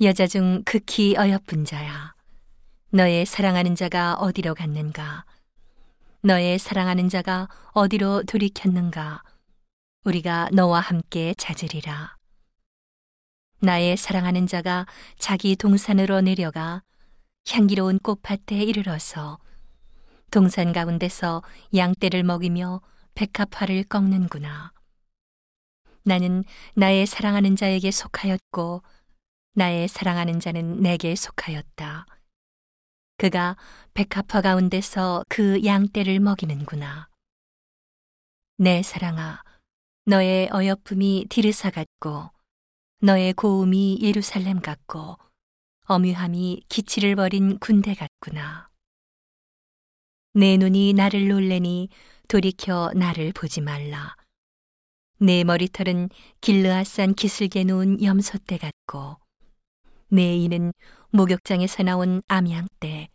여자 중 극히 어여쁜 자야. 너의 사랑하는 자가 어디로 갔는가? 너의 사랑하는 자가 어디로 돌이켰는가? 우리가 너와 함께 찾으리라. 나의 사랑하는 자가 자기 동산으로 내려가 향기로운 꽃밭에 이르러서 동산 가운데서 양떼를 먹이며 백합화를 꺾는구나. 나는 나의 사랑하는 자에게 속하였고 나의 사랑하는 자는 내게 속하였다. 그가 백합화 가운데서 그 양떼를 먹이는구나. 내 사랑아, 너의 어여쁨이 디르사 같고 너의 고음이 예루살렘 같고 어뮤함이 기치를 버린 군대 같구나. 내 눈이 나를 놀래니 돌이켜 나를 보지 말라. 내 머리털은 길르앗산 기슬게 놓은 염소떼 같고 내 이는 목욕장에서 나온 암양떼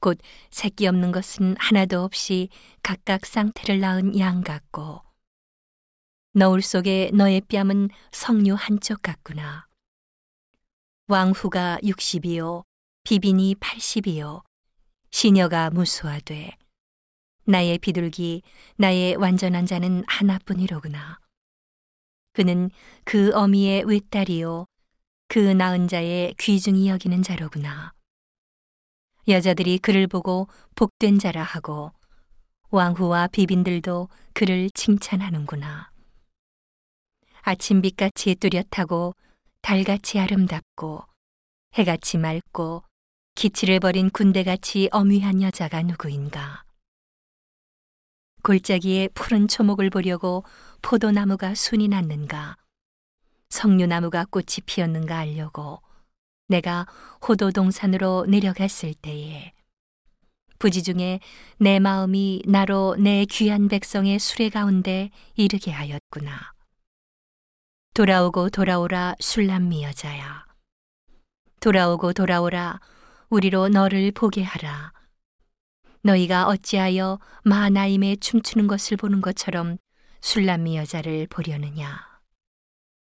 곧 새끼 없는 것은 하나도 없이 각각 쌍태를 낳은 양 같고 너울 속에 너의 뺨은 석류 한쪽 같구나. 왕후가 60이요 비빈이 80이요 시녀가 무수하되 나의 비둘기 나의 완전한 자는 하나뿐이로구나. 그는 그 어미의 외딸이요 그 낳은 자의 귀중히 여기는 자로구나. 여자들이 그를 보고 복된 자라 하고 왕후와 비빈들도 그를 칭찬하는구나. 아침빛같이 뚜렷하고 달같이 아름답고 해같이 맑고 기치를 버린 군대같이 어미한 여자가 누구인가. 골짜기에 푸른 초목을 보려고 포도나무가 순이 났는가. 석류나무가 꽃이 피었는가 알려고 내가 호도 동산으로 내려갔을 때에 부지 중에 내 마음이 나로 내 귀한 백성의 수레 가운데 이르게 하였구나. 돌아오고 돌아오라 술람미 여자야. 돌아오고 돌아오라 우리로 너를 보게 하라. 너희가 어찌하여 마나임에 춤추는 것을 보는 것처럼 술람미 여자를 보려느냐.